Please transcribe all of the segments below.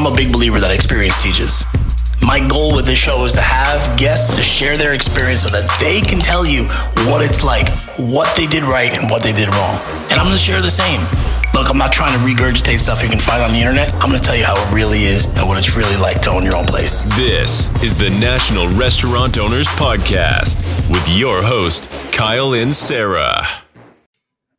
I'm a big believer that experience teaches. My goal with this show is to have guests to share their experience so that they can tell you what it's like, what they did right, and what they did wrong. And I'm gonna share the same. Look, I'm not trying to regurgitate stuff you can find on the internet. I'm gonna tell you how it really is and what it's really like to own your own place. This is the National Restaurant Owners Podcast with your host, Kyle Inserra.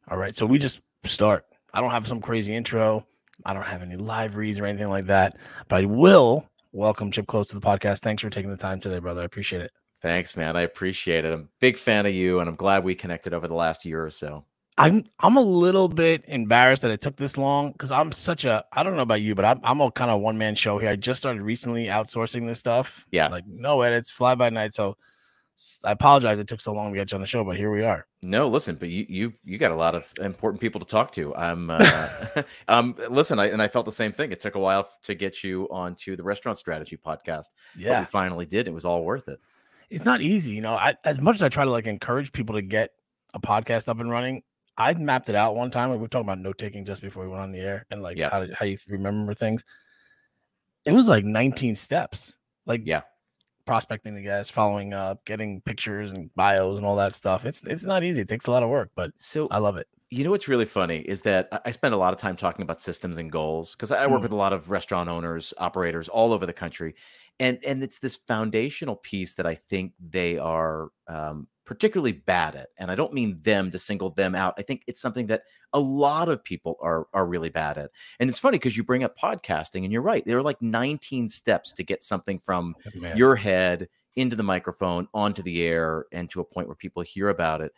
All right, so we just start. I don't have some crazy intro. I don't have any live reads or anything like that, but I will welcome Chip Klose to the podcast. Thanks for taking the time today, brother. I appreciate it. Thanks, man. I appreciate it. I'm a big fan of you, and I'm glad we connected over the last year or so. I'm I'm a little bit embarrassed that it took this long because I'm such a I don't know about you, but I'm I'm a kind of one man show here. I just started recently outsourcing this stuff. Yeah, like no edits, fly by night. So I apologize it took so long to get you on the show, but here we are. No, listen, but you you you got a lot of important people to talk to. I'm uh, um listen, I and I felt the same thing. It took a while to get you onto the restaurant strategy podcast. Yeah, we finally did. It was all worth it. It's not easy, you know. I, as much as I try to like encourage people to get a podcast up and running, I mapped it out one time. we were talking about note taking just before we went on the air and like yeah. how to, how you remember things. It was like 19 steps. Like yeah, prospecting the guys, following up, getting pictures and bios and all that stuff. It's it's not easy. It takes a lot of work, but so I love it. You know what's really funny is that I spend a lot of time talking about systems and goals because I work mm. with a lot of restaurant owners, operators all over the country, and and it's this foundational piece that I think they are um, particularly bad at. And I don't mean them to single them out. I think it's something that a lot of people are are really bad at. And it's funny because you bring up podcasting, and you're right. There are like 19 steps to get something from oh, your head into the microphone, onto the air, and to a point where people hear about it.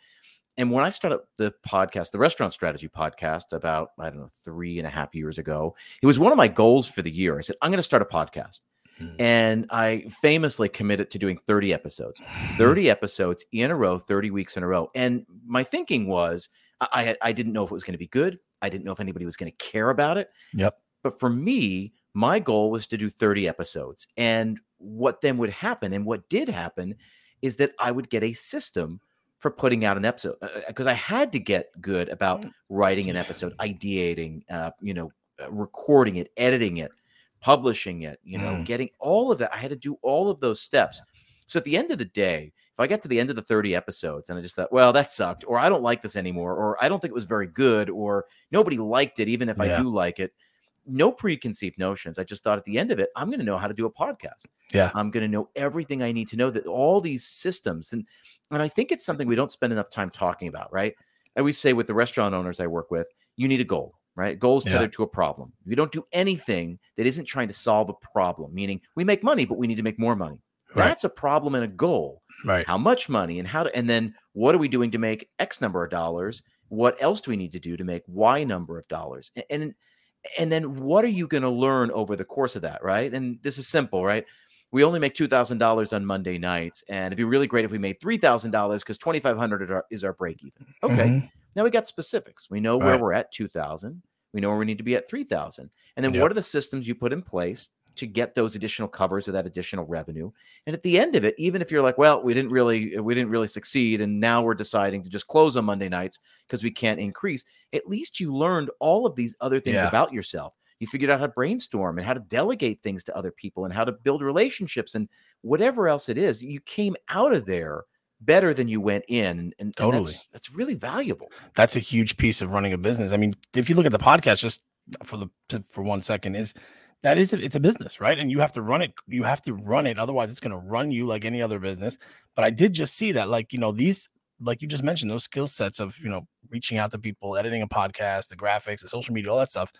And when I started the podcast, the Restaurant Strategy podcast, about I don't know three and a half years ago, it was one of my goals for the year. I said I'm going to start a podcast. Mm. And I famously committed to doing 30 episodes, 30 episodes in a row, 30 weeks in a row. And my thinking was I, I didn't know if it was going to be good. I didn't know if anybody was going to care about it. Yep. But for me, my goal was to do 30 episodes. And what then would happen, and what did happen, is that I would get a system for putting out an episode because uh, uh I had to get good about mm. writing an episode, ideating, uh, you know, uh, recording it, editing it, publishing it, you know, mm. getting all of that. I had to do all of those steps. So at the end of the day, if I get to the end of the 30 episodes and I just thought, well, that sucked, or I don't like this anymore, or I don't think it was very good, or nobody liked it, even if yeah. I do like it, no preconceived notions. I just thought at the end of it, I'm going to know how to do a podcast. Yeah. I'm going to know everything I need to know that all these systems and and I think it's something we don't spend enough time talking about, right? I always say with the restaurant owners I work with, you need a goal right? Goals tethered yeah. to a problem. We don't do anything that isn't trying to solve a problem, meaning we make money, but we need to make more money. Right. That's a problem and a goal. Right. How much money and how to, and then what are we doing to make X number of dollars? What else do we need to do to make Y number of dollars? And, and, and then what are you going to learn over the course of that? Right. And this is simple, right? We only make two thousand dollars on Monday nights, and it'd be really great if we made three thousand dollars because twenty five hundred is our, is our break even. Okay, mm-hmm. Now we got specifics. We know where right. we're at 2000. We know where we need to be at 3000. And then yep. what are the systems you put in place to get those additional covers or that additional revenue? And at the end of it, even if you're like, well, we didn't really we didn't really succeed and now we're deciding to just close on Monday nights because we can't increase, at least you learned all of these other things yeah. about yourself. You figured out how to brainstorm and how to delegate things to other people and how to build relationships and whatever else it is. You came out of there better than you went in. And, totally, that's, that's, really valuable. That's a huge piece of running a business. I mean, if you look at the podcast, just for the for one second, is that is it's a business, right? And you have to run it. You have to run it. Otherwise, it's going to run you like any other business. But I did just see that, like you know, these like you just mentioned, those skill sets of you know reaching out to people, editing a podcast, the graphics, the social media, all that stuff.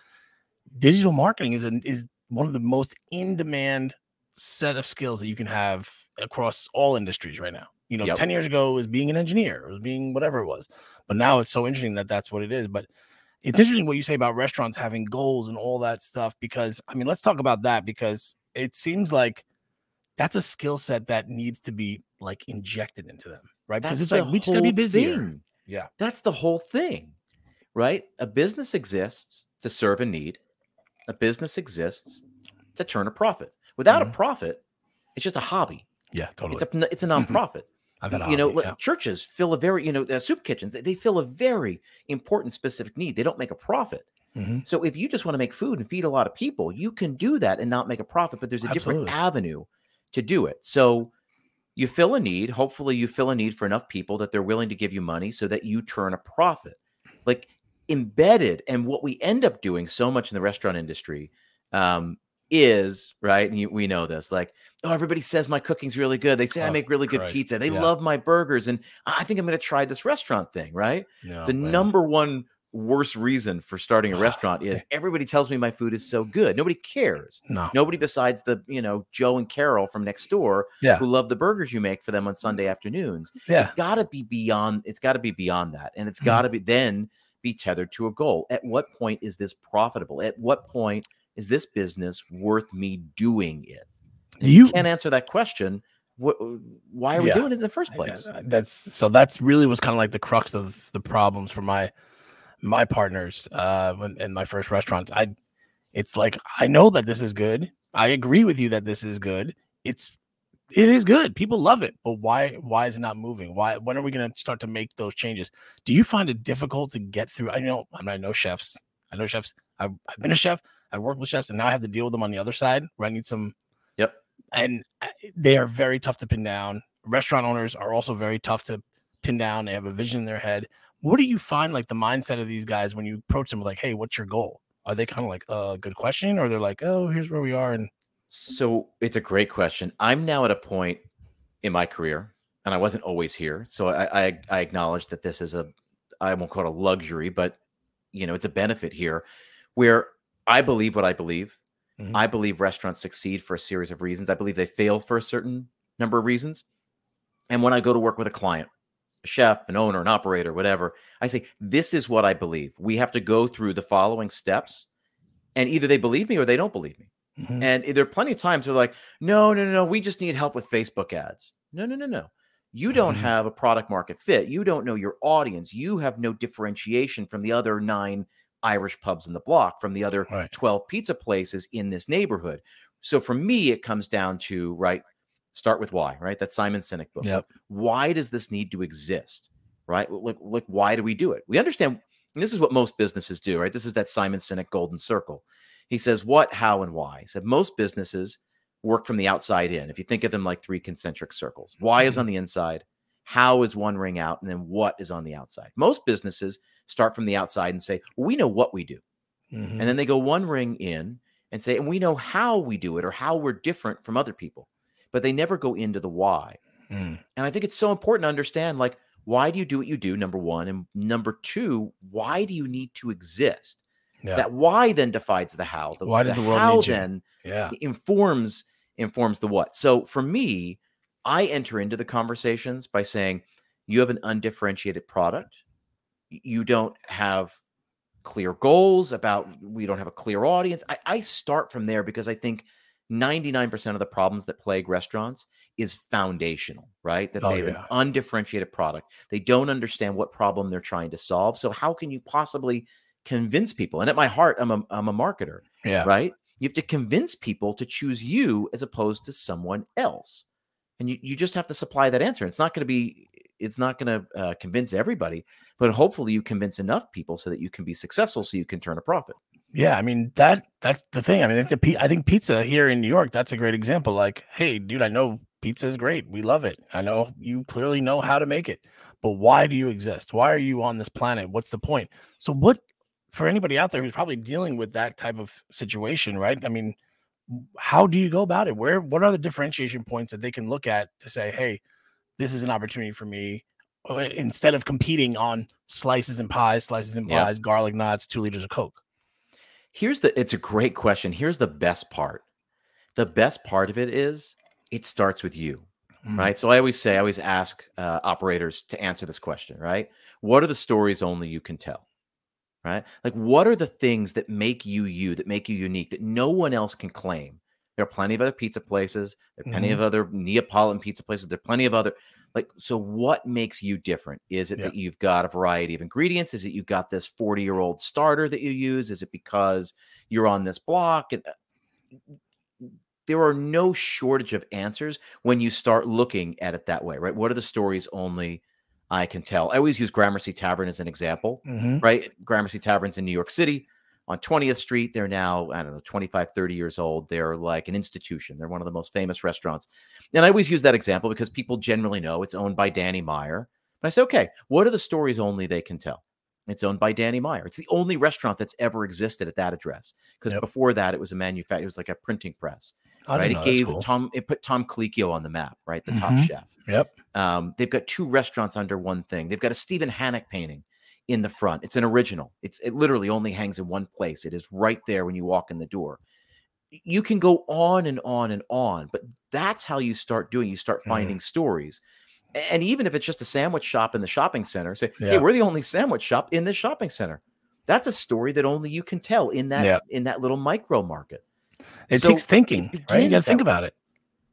Digital marketing is an, is one of the most in demand set of skills that you can have across all industries right now. You know, yep. 10 years ago was being an engineer, or being whatever it was. But now it's so interesting that that's what it is. But it's interesting what you say about restaurants having goals and all that stuff because I mean, let's talk about that because it seems like that's a skill set that needs to be like injected into them, right? Because it's like we just gotta be busy. Yeah. That's the whole thing, right? A business exists to serve a need. A business exists to turn a profit. Without mm-hmm. a profit, it's just a hobby. Yeah, totally. It's a it's a mm-hmm. nonprofit. I've had you know, yeah. churches fill a very, you know, uh, soup kitchens, they fill a very important specific need. They don't make a profit. Mhm. So if you just want to make food and feed a lot of people, you can do that and not make a profit, but there's a different avenue to do it. So you fill a need. Hopefully, you fill a need for enough people that they're willing to give you money so that you turn a profit. Like embedded, and what we end up doing so much in the restaurant industry um, is right. And you, we know this. Like, oh, everybody says my cooking's really good. They say I Oh, make really good pizza. They Yeah. love my burgers, and I I think I'm going to try this restaurant thing. Right No, the man. number one worst reason for starting a restaurant is everybody tells me my food is so good. Nobody cares. No. Nobody besides the, you know, Joe and Carol from next door Yeah. who love the burgers you make for them on Sunday afternoons. Yeah. It's got to be beyond it's got to be beyond that. And it's got to be then be tethered to a goal. At what point is this profitable? At what point is this business worth me doing it? And You- you can't answer that question. What why are we Yeah. doing it in the first place? That's so. That's really was kind of like the crux of the problems for my my partners uh when in my first restaurants. I it's like I know that this is good. I agree with you that this is good. It's it is good. People love it, but why why is it not moving? Why when are we going to start to make those changes? Do you find it difficult to get through? I know I, mean, I know chefs. I know chefs. I've, I've been a chef. I've worked with chefs, and now I have to deal with them on the other side where I need some Yep. and uh, they are very tough to pin down. Restaurant owners are also very tough to pin down. They have a vision in their head. What do you find like the mindset of these guys when you approach them like, "Hey, what's your goal?" Are they kind of like, "Uh, good question," or they're like, "Oh, here's where we are," and So it's a great question. I'm now at a point in my career, and I wasn't always here. So I, I, I acknowledge that this is a, I won't call it a luxury, but you know, it's a benefit here, where I believe what I believe. Mhm. I believe restaurants succeed for a series of reasons. I believe they fail for a certain number of reasons. And when I go to work with a client, a chef, an owner, an operator, whatever, I say, this is what I believe. We have to go through the following steps. And either they believe me or they don't believe me. Mhm. And there are plenty of times they're like, no, no, no, no, we just need help with Facebook ads. No, no, no, no. You don't Mhm. have a product market fit. You don't know your audience. You have no differentiation from the other nine Irish pubs in the block, from the other Right. 12 pizza places in this neighborhood. So for me, it comes down to, right, start with why, right? That Simon Sinek book. Yep. Why does this need to exist? Right? Like, like why do we do it? We understand, and this is what most businesses do, right? This is that Simon Sinek golden circle. He says what, how, and why. He said most businesses work from the outside in. If you think of them like three concentric circles, why is on the inside, how is one ring out, and then what is on the outside. Most businesses start from the outside and say, well, we know what we do. Mhm. And then they go one ring in and say, and we know how we do it or how we're different from other people. But they never go into the why. Mm. And I think it's so important to understand like, why do you do what you do? Number one. And number two, why do you need to exist? Yeah, That why then defines the how. The, Why does the world how need you? then yeah, informs informs the what. So for me, I enter into the conversations by saying, you have an undifferentiated product. You don't have clear goals about we don't have a clear audience. I, I start from there because I think 99% of the problems that plague restaurants is foundational, right? That Oh, they have yeah. an undifferentiated product. They don't understand what problem they're trying to solve. So how can you possibly convince people? And at my heart, I'm a I'm a marketer yeah, right? You have to convince people to choose you as opposed to someone else. And you, you just have to supply that answer. It's not going to be, it's not going to uh, convince everybody, but hopefully you convince enough people so that you can be successful so you can turn a profit. Yeah, I mean that that's the thing. I mean, the, I think pizza here in New York that's a great example. Like, hey, dude, I know pizza is great. We love it. I know you clearly know how to make it, but why do you exist? Why are you on this planet? What's the point? So, what for anybody out there who's probably dealing with that type of situation, right? I mean, how do you go about it? Where what are the differentiation points that they can look at to say, hey, this is an opportunity for me? uh, Instead of competing on slices and pies, slices and pies, garlic knots, two liters of Coke. Here's the, it's a great question. Here's the best part. The best part of it is it starts with you. Mm. right? So I always say, I always ask uh, operators to answer this question, right? What are the stories only you can tell, right? Like, what are the things that make you you, that make you unique, that no one else can claim? There are plenty of other pizza places. There are plenty Mhm. of other Neapolitan pizza places. There are plenty of other, like, so what makes you different? Is it Yeah. that you've got a variety of ingredients? Is it you've got this 40 year old starter that you use? Is it because you're on this block? And uh, there are no shortage of answers when you start looking at it that way, right? What are the stories only I can tell? I always use Gramercy Tavern as an example, Mhm. right? Gramercy Tavern's in New York City. on 20th Street. They're now, I don't know, 25, 30 years old. They're like an institution. They're one of the most famous restaurants. And I always use that example because people generally know it's owned by Danny Meyer. But I say, okay, what are the stories only they can tell? It's owned by Danny Meyer. It's the only restaurant that's ever existed at that address. Because Yep. before that, it was a manufacturer, it was like a printing press. I right. It gave cool. Tom, it put Tom Colicchio on the map, right? The top Mhm. chef. Yep. Um, they've got two restaurants under one thing. They've got a Stephen Hannock painting in the front. It's an original. It's it literally only hangs in one place. It is right there when you walk in the door. You can go on and on and on, but that's how you start doing. You start Mhm. finding stories. And even if it's just a sandwich shop in the shopping center, say, "Hey, we're the only sandwich shop in this shopping center." That's a story that only you can tell in that Yeah. in that little micro market. It So takes thinking, right? You got to think that about it.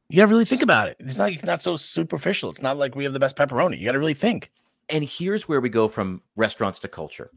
You got to really think about it. It's not it's not so superficial. It's not like we have the best pepperoni. You got to really think. And here's where we go from restaurants to culture.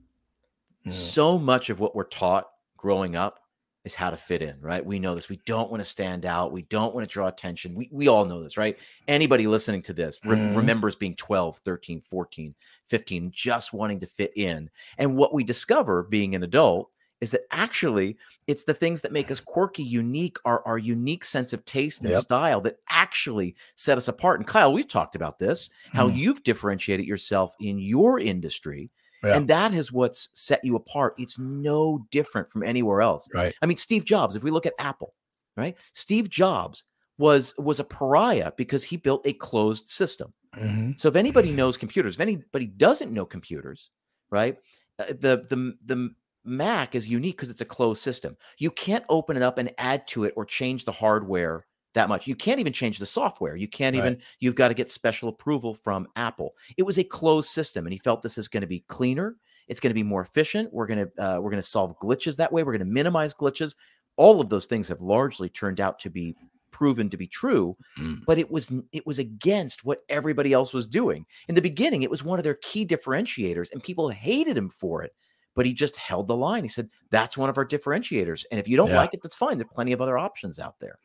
Mm. so much of what we're taught growing up is how to fit in, right? We know this. We don't want to stand out. We don't want to draw attention. We, we all know this, right? Anybody listening to this re- Mhm. remembers being 12, 13, 14, 15, just wanting to fit in. And what we discover being an adult is that actually it's the things that make us quirky, unique, our, our unique sense of taste and Yep. style that actually set us apart. And Kyle, we've talked about this, how Mm. you've differentiated yourself in your industry. Yeah. And that is what's set you apart. It's no different from anywhere else. Right. I mean, Steve Jobs, if we look at Apple, right? Steve Jobs was was a pariah because he built a closed system. Mhm. So if anybody knows computers, if anybody doesn't know computers, right? uh, The the the Mac is unique because it's a closed system. You can't open it up and add to it or change the hardware that much. You can't even change the software. You can't Right. even you've got to get special approval from Apple. It was a closed system and he felt this is going to be cleaner, it's going to be more efficient. We're going to uh, we're going to solve glitches that way. We're going to minimize glitches. All of those things have largely turned out to be proven to be true Mm. but it was it was against what everybody else was doing. In the beginning, it was one of their key differentiators, and people hated him for it. But he just held the line. He said, "That's one of our differentiators, and if you don't Yeah. like it, that's fine. There are plenty of other options out there."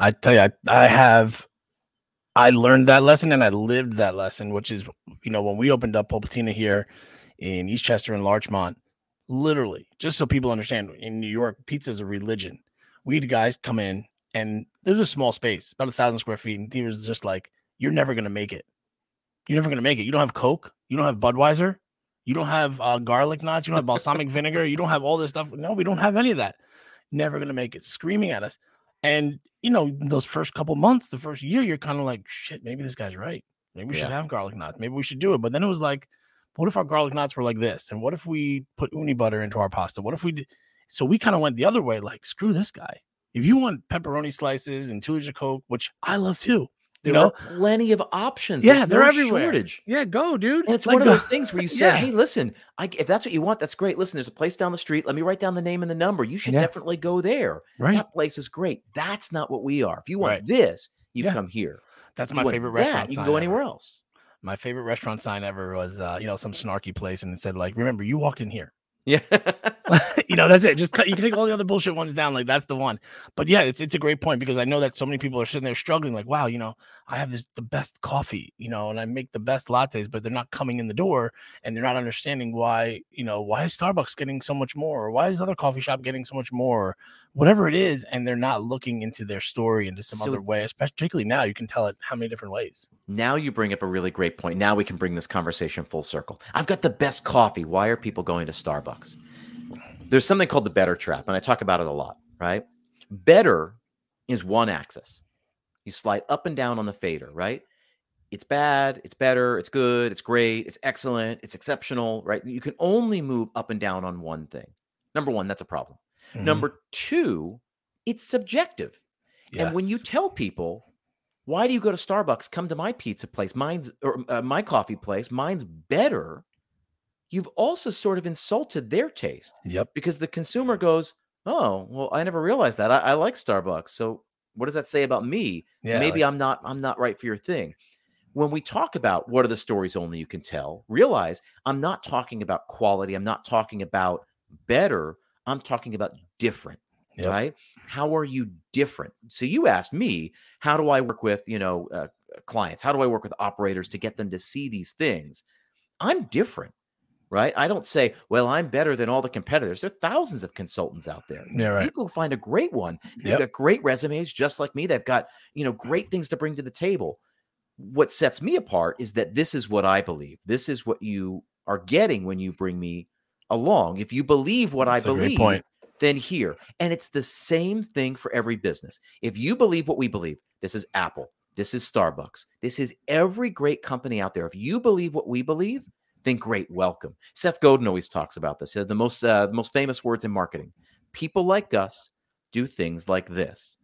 I tell you, I, I have, I learned that lesson and I lived that lesson, which is, you know, when we opened up Polpettina here in Eastchester and Larchmont, literally, just so people understand, in New York, pizza is a religion. We had guys come in and there's a small space, about a thousand square feet, and he was just like, "You're never gonna make it. You're never gonna make it. You don't have Coke. You don't have Budweiser. You don't have uh, garlic knots. You don't have balsamic vinegar. You don't have all this stuff. No, we don't have any of that. Never gonna make it." Screaming at us. And you know, those first couple months, the first year, you're kind of like, shit, maybe this guy's right. Maybe we should have garlic knots. Maybe we should do it. But then it was like, what if our garlic knots were like this? And what if we put uni butter into our pasta? What if we did? So we kind of went the other way, like, screw this guy. If you want pepperoni slices and two Coke, which I love too, There you know, are plenty of options. Yeah, There's they're no everywhere. Shortage. yeah, go, dude. And it's Like, one of those things where you say, Yeah. "Hey, listen, I, if that's what you want, that's great. Listen, there's a place down the street. Let me write down the name and the number. You should Yeah. definitely go there. right. That place is great. That's not what we are. If you want Right. this, you Yeah. come here. That's my favorite that, restaurant. You can go ever. anywhere else. My favorite restaurant sign ever was, uh, you know, some snarky place, and it said like, "Remember, you walked in here." Yeah. you know, that's it. Just cut, you can take all the other bullshit ones down. Like that's the one. But yeah, it's it's a great point because I know that so many people are sitting there struggling. Like, wow, you know, I have this the best coffee, you know, and I make the best lattes, but they're not coming in the door, and they're not understanding why, you know, why is Starbucks getting so much more, or why is other coffee shop getting so much more, or whatever it is, and they're not looking into their story into some So- other way. Especially particularly now, you can tell it how many different ways. Now you bring up a really great point. Now we can bring this conversation full circle. I've got the best coffee. Why are people going to Starbucks? There's something called the better trap, and I talk about it a lot, right? Better is one axis. You slide up and down on the fader, right? It's bad, it's better, it's good, it's great, it's excellent, it's exceptional, right? You can only move up and down on one thing. Number one, that's a problem. Mhm. Number two, it's subjective. And when you tell people, why do you go to Starbucks? Come to my pizza place. Mine's or uh, my coffee place. Mine's better. You've also sort of insulted their taste yep, because the consumer goes, "Oh, well, I never realized that. I, I like Starbucks. So what does that say about me? yeah, Maybe like- I'm not. I'm not right for your thing." When we talk about what are the stories only you can tell, realize I'm not talking about quality. I'm not talking about better. I'm talking about different Yep. right how are you different so you asked me how do i work with you know uh, clients how do i work with operators to get them to see these things i'm different right? I don't say, well, I'm better than all the competitors. There are thousands of consultants out there. Yeah, right. You go find a great one. They've Yep. got great resumes, just like me. They've got, you know, great things to bring to the table. What sets me apart is that this is what I believe. This is what you are getting when you bring me along. If you believe what That's I believe, point. then here. And it's the same thing for every business. If you believe what we believe, this is Apple, this is Starbucks, this is every great company out there. If you believe what we believe, then great, welcome. Seth Godin always talks about this. Uh, The most uh, the most famous words in marketing. People like us do things like this.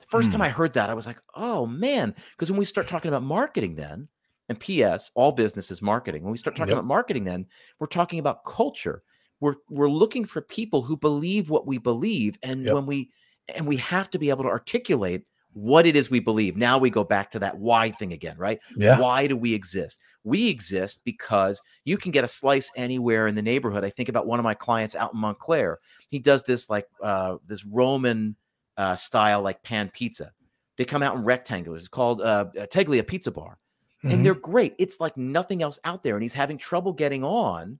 The first time Hmm. I heard that, I was like, oh man. Because when we start talking about marketing, then, and PS, all business is marketing. When we start talking Yep. about marketing, then we're talking about culture. We're we're looking for people who believe what we believe. And Yep. when we and we have to be able to articulate what it is we believe. Now we go back to that why thing again, right? Yeah. Why do we exist? We exist because you can get a slice anywhere in the neighborhood. I think about one of my clients out in Montclair. He does this like uh, this Roman uh, style like pan pizza. They come out in rectangles. It's called uh, uh, Teglia Pizza Bar, Mhm. and they're great. It's like nothing else out there, and he's having trouble getting on.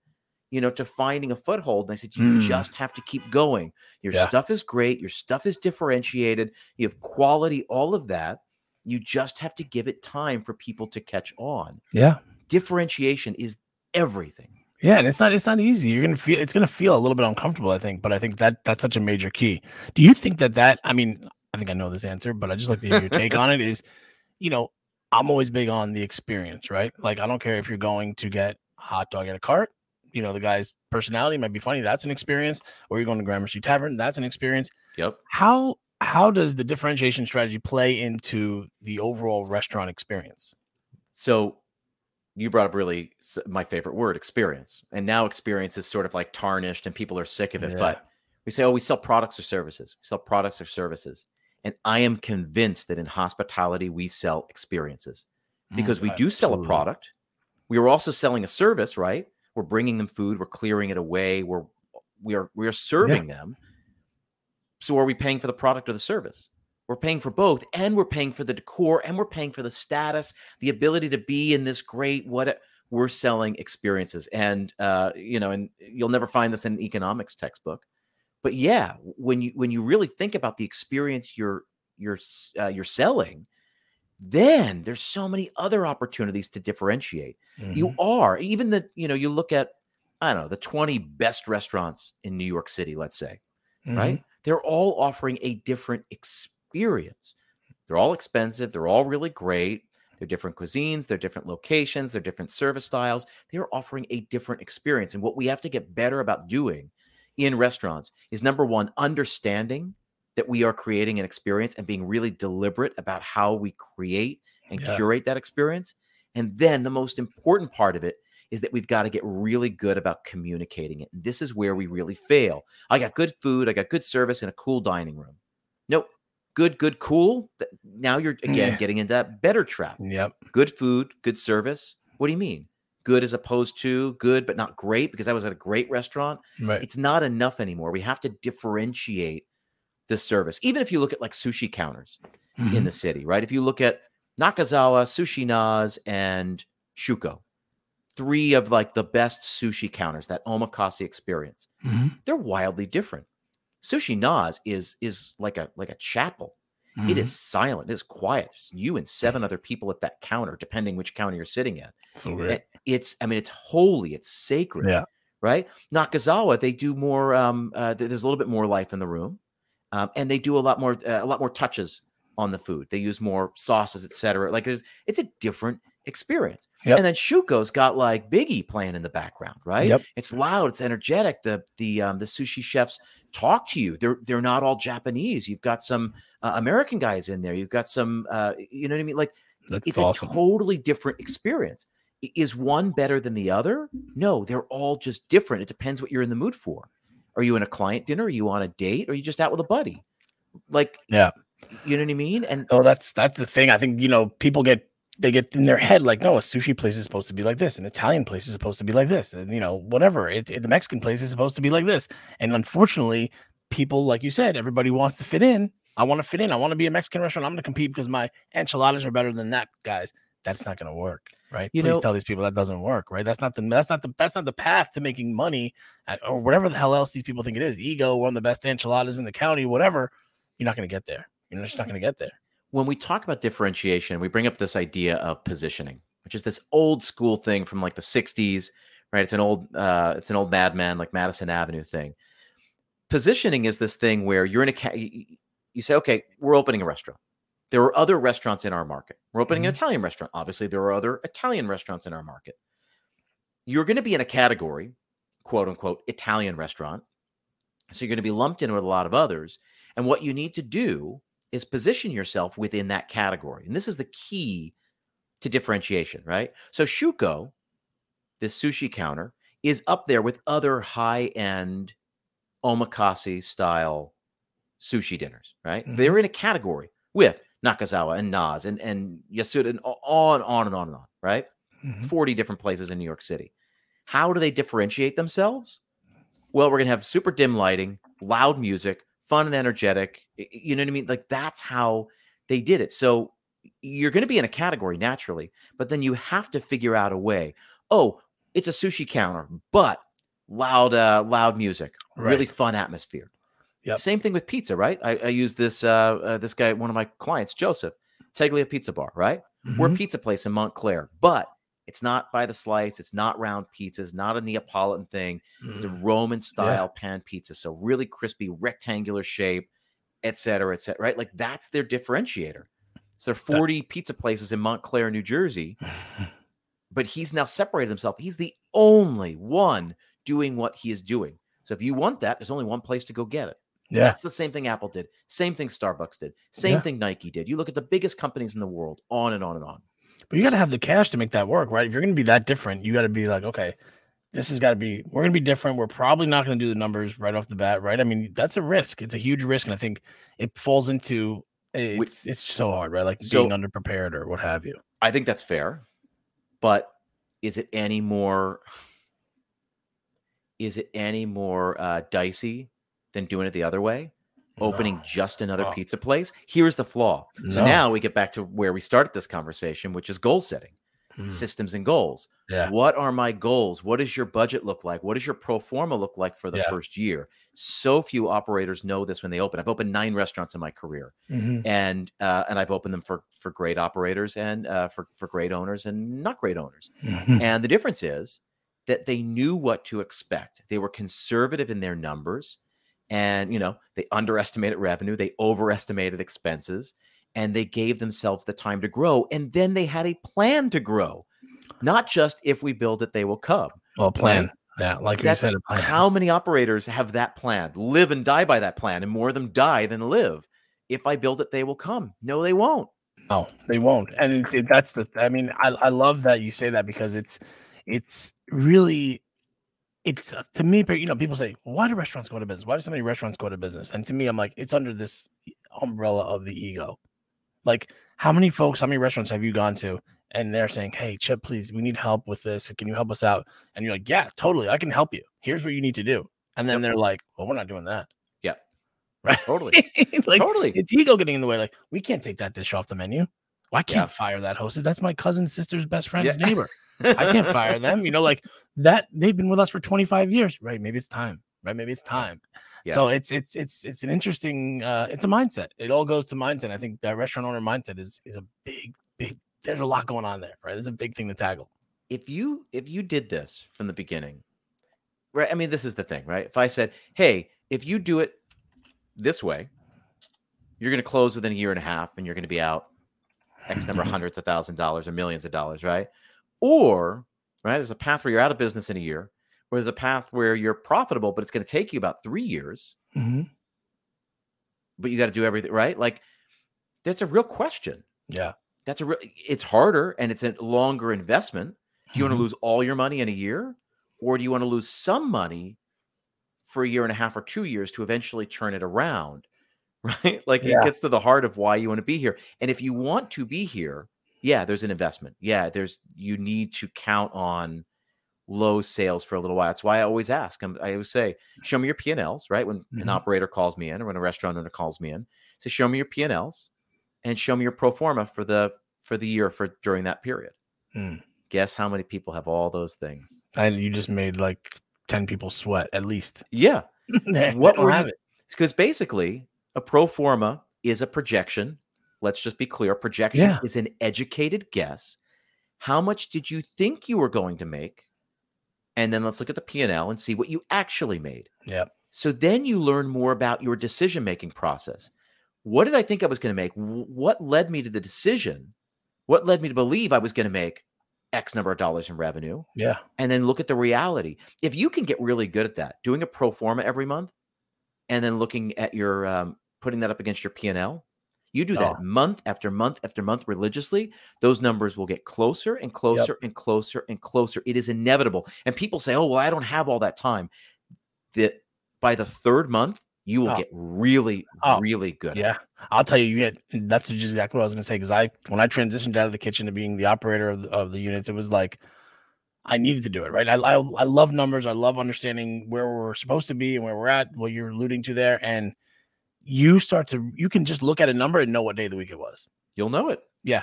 You know, to finding a foothold. And I said, you Mm. just have to keep going. Your Yeah. stuff is great. Your stuff is differentiated. You have quality, all of that. You just have to give it time for people to catch on. yeah. Differentiation is everything. Yeah, and it's not it's not easy. You're gonna feel it's gonna feel a little bit uncomfortable, I think. But I think that that's such a major key. Do you think that that I mean I think I know this answer, but I just like to hear your take on it. Is you know I'm always big on the experience, right? Like I don't care if you're going to get a hot dog at a cart. You know the guy's personality might be funny. That's an experience. Or you're going to Gramercy Tavern. That's an experience. Yep. How how does the differentiation strategy play into the overall restaurant experience? So you brought up really my favorite word, experience. And now experience is sort of like tarnished and people are sick of it. Yeah. But we say, oh, we sell products or services. We sell products or services. And I am convinced that in hospitality, we sell experiences because we do sell a Mm, product. We are also selling a service, right? We're bringing them food, we're clearing it away, we're we are we are serving them. So are we paying for the product or the service? We're paying for both, and we're paying for the decor, and we're paying for the status, the ability to be in this great what we're selling experiences. And uh, you know, and you'll never find this in an economics textbook. But yeah, when you when you really think about the experience you're you're uh, you're selling, then there's so many other opportunities to differentiate. You Mhm. are even the you know you look at I don't know the 20 best restaurants in New York City, let's say, right? They're all offering a different experience. They're all expensive. They're all really great. They're different cuisines. They're different locations. They're different service styles. They're offering a different experience. And what we have to get better about doing in restaurants is number one, understanding that we are creating an experience and being really deliberate about how we create and Yeah. curate that experience. And then the most important part of it is that we've got to get really good about communicating it. And this is where we really fail. I got good food, I got good service in a cool dining room. Nope. Good, good, cool. Now you're again Yeah. getting into that better trap. Yep. Good food, good service. What do you mean? Good as opposed to good, but not great because I was at a great restaurant. Right. It's not enough anymore. We have to differentiate the service. Even if you look at like sushi counters in Mhm. the city, right? If you look at Nakazawa, Sushi Nas, and Shuko, three of like the best sushi counters, that omakase experience, Mhm. they're wildly different. Sushi Nas is is like a like a chapel. It Mhm. is silent. It is quiet. There's you and seven other people at that counter, depending which counter you're sitting at. so weird. And It's I mean it's holy. It's sacred. Yeah. Right. Nakazawa, they do more. Um, uh, there's a little bit more life in the room, um, and they do a lot more uh, a lot more touches on the food. They use more sauces, etc. Like there's it's a different experience. Yep. And then Shuko's got like Biggie playing in the background, right? Yep. It's loud, it's energetic. The the um, the sushi chefs talk to you. They're they're not all Japanese. You've got some uh, American guys in there. You've got some uh, you know what I mean? Like That's it's awesome. a totally different experience. Is one better than the other? No, they're all just different. It depends what you're in the mood for. Are you in a client dinner? Are you on a date? Or are you just out with a buddy? Like, Yeah. you know what I mean? And Oh, that's that's the thing. I think you know people get they get in their head like, no, a sushi place is supposed to be like this, an Italian place is supposed to be like this, and you know whatever. It, it- the Mexican place is supposed to be like this, and unfortunately, people like you said, everybody wants to fit in. I want to fit in. I want to be a Mexican restaurant. I'm going to compete because my enchiladas are better than that, guys. That's not going to work, right? You Please know- tell these people that doesn't work, right? That's not the that's not the that's not the path to making money at, or whatever the hell else these people think it is. Ego, one of the best enchiladas in the county, whatever. You're not going to get there. You're just not going to get there. when we talk about differentiation, we bring up this idea of positioning, which is this old school thing from like the 60s, right? It's an old uh it's an old Mad Men like Madison Avenue thing. Positioning is this thing where you're in a ca- you you say, okay, we're opening a restaurant. There are other restaurants in our market. We're opening an Italian restaurant. Obviously, there are other Italian restaurants in our market. You're going to be in a category, quote unquote, Italian restaurant. So you're going to be lumped in with a lot of others. And what you need to do is position yourself within that category. And this is the key to differentiation, right? So Shuko, this sushi counter, is up there with other high-end omakase style sushi dinners, right? So Mhm. they're in a category with Nakazawa and Nas and, and Yasuda and on, on and on and on, right? Mhm. 40 different places in New York City. How do they differentiate themselves? Well, we're going to have super dim lighting, loud music, fun and energetic. You know what I mean? Like that's how they did it. So you're going to be in a category naturally, but then you have to figure out a way. Oh, it's a sushi counter, but loud, uh, loud music, really fun atmosphere. Yep. Same thing with pizza, right? I, I use this uh, uh, this guy, one of my clients, Joseph, Teglia Pizza Bar, right? We're a Mhm. pizza place in Montclair, but it's not by the slice. It's not round pizzas, not a Neapolitan thing. It's a Mhm. Roman style pan pizza. So really crispy, rectangular shape, et cetera, et cetera, right? Like that's their differentiator. So there are 40 pizza places in Montclair, New Jersey, but he's now separated himself. He's the only one doing what he is doing. So if you want that, there's only one place to go get it. Yeah. That's the same thing Apple did. Same thing Starbucks did. Same Yeah. thing Nike did. You look at the biggest companies in the world, on and on and on. But you got to have the cash to make that work, right? If you're going to be that different, you got to be like, okay, this has got to be, we're going to be different. We're probably not going to do the numbers right off the bat, right? I mean, that's a risk. It's a huge risk. And I think it falls into, it's, it's so hard, right? Like So- being underprepared or what have you. I think that's fair, but is it any more? Is it any more uh, dicey than doing it the other way? Opening No. just another No. pizza place. Here's the flaw. So now we get back to where we started this conversation, which is goal setting, Mm. systems and goals. Yeah. What are my goals? What does your budget look like? What does your pro forma look like for the Yeah. first year? So few operators know this when they open. I've opened nine restaurants in my career Mhm. and uh, and I've opened them for for great operators and uh, for for great owners and not great owners. Mhm. And the difference is that they knew what to expect. They were conservative in their numbers, and you know they underestimated revenue, they overestimated expenses, and they gave themselves the time to grow. And then they had a plan to grow, not just if we build it, they will come. Well, plan. Yeah. Like you said, a plan. How many operators have that plan, live and die by that plan, and more of them die than live? If I build it, they will come. No, they won't. No, they won't. And it, it- that's the. I mean, I, I love that you say that because it's it's really it's uh, to me. You know, people say, "Why do restaurants go to business? Why do so many restaurants go to business?" And to me, I'm like, it's under this umbrella of the ego. Like, how many folks, how many restaurants have you gone to, and they're saying, "Hey, Chip, please, we need help with this. Can you help us out?" And you're like, "Yeah, totally, I can help you. Here's what you need to do." And then Yep. they're like, "Well, we're not doing that." Yep. Right. Totally. like, totally. it's ego getting in the way. Like, we can't take that dish off the menu. Well, I can't Yeah. fire that hostess. That's my cousin's sister's best friend's Yeah. neighbor. I can't fire them. You know, like that. They've been with us for 25 years, right? Maybe it's time. Right? Maybe it's time. Yeah. So it's it's it's it's an interesting. uh It's a mindset. It all goes to mindset. I think that restaurant owner mindset is is a big big. There's a lot going on there, right? There's a big thing to tackle. if you if you did this from the beginning right i mean this is the thing right if i said hey if you do it this way you're going to close within a year and a half and you're going to be out x number of hundreds of thousand dollars or millions of dollars right? Or right there's a path where you're out of business in a year or there's a path where you're profitable but it's going to take you about three years. Mhm. but you got to do everything right? Like that's a real question. Yeah. that's a real it's harder and it's a longer investment. Do you want Mhm. to lose all your money in a year? Or do you want to lose some money for a year and a half or two years to eventually turn it around right like Yeah. it gets to the heart of why you want to be here and if you want to be here yeah there's an investment yeah there's you need to count on low sales for a little while that's why i always ask I'm- i always say show me your p&l's right when an Mhm. operator calls me in or when a restaurant owner calls me in say show me your p&l's and show me your pro forma for the for the year for during that period Mm. guess how many people have all those things? And you just made like 10 people sweat at least. Yeah. What were you- Because basically, a pro forma is a projection. Let's just be clear. Projection Yeah. is an educated guess. How much did you think you were going to make? And then let's look at the P&L and see what you actually made. Yep. So then you learn more about your decision making process. What did I think I was going to make? What led me to the decision? What led me to believe I was going to make X number of dollars in revenue? Yeah. And then look at the reality. If you can get really good at that, doing a pro forma every month, and then looking at your um, putting that up against your P and L, you do that Oh. month after month after month religiously. Those numbers will get closer and closer and closer and closer. It is inevitable. And people say, "Oh, well, I don't have all that time." That by the third month, you will Oh. get really, Oh, really good. Yeah, I'll tell you, you had, that's just exactly what I was going to say. Because I, when I transitioned out of the kitchen to being the operator of the, of the units, it was like I needed to do it. Right. I, I I love numbers. I love understanding where we're supposed to be and where we're at. What you're alluding to there, and you start to you can just look at a number and know what day of the week it was. You'll know it. Yeah.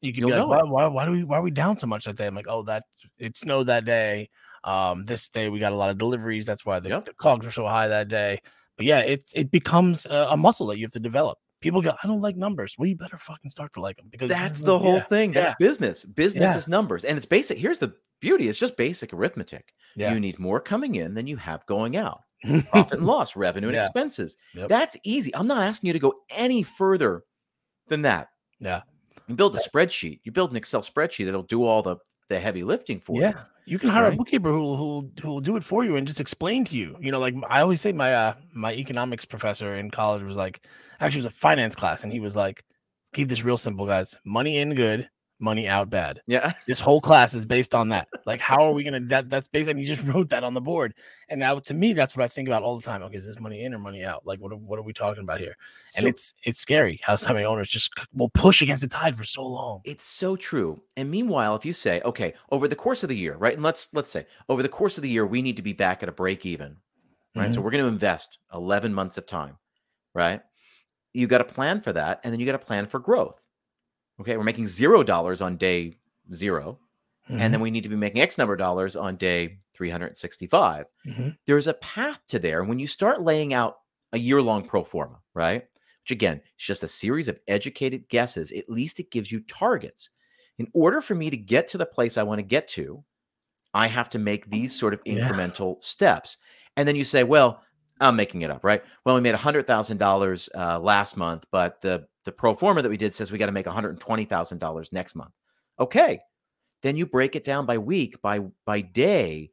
You can You'll be like, know why, why, why do we why are we down so much that day? I'm like, oh, that it snowed that day. Um, this day we got a lot of deliveries. That's why the, Yep. the cogs were so high that day. But yeah, it's it becomes a, a muscle that you have to develop. People go, I don't like numbers. Well, you better fucking start to like them because That's the what- whole yeah, thing. That's business. Business Yeah. is numbers, and it's basic. Here's the beauty: it's just basic arithmetic. Yeah. You need more coming in than you have going out. Profit and loss, revenue and Yeah. expenses. Yep. That's easy. I'm not asking you to go any further than that. Yeah. You build a spreadsheet. You build an Excel spreadsheet that'll do all the the heavy lifting for you. Yeah, you can hire a bookkeeper who who who will do it for you and just explain to you. You know, like I always say, my uh my economics professor in college was like, actually, it was a finance class, and he was like, keep this real simple, guys. Money in good, money out bad. Yeah. This whole class is based on that. Like, how are we gonna that that's based and he just wrote that on the board. And now to me, that's what I think about all the time. Okay, is this money in or money out? Like, what are, what are we talking about here? And So- it's it's scary how so many owners just will push against the tide for so long. It's so true. And meanwhile, if you say, okay, over the course of the year, right? And let's let's say over the course of the year, we need to be back at a break even. Right. So mm-hmm. we're going to invest 11 months of time, right? You got to plan for that. And then you got to plan for growth. Okay. We're making zero dollars on day 0 Mm-hmm. And then we need to be making X number of dollars on day 365. Mhm. There's a path to there. And when you start laying out a year long pro forma, right? Which again, it's just a series of educated guesses. At least it gives you targets. In order for me to get to the place I want to get to, I have to make these sort of Yeah. incremental steps. And then you say, well, I'm making it up, right? Well, we made $100,000 uh, last month, but the, the pro forma that we did says we got to make $120,000 next month. Okay. Then you break it down by week, by by day,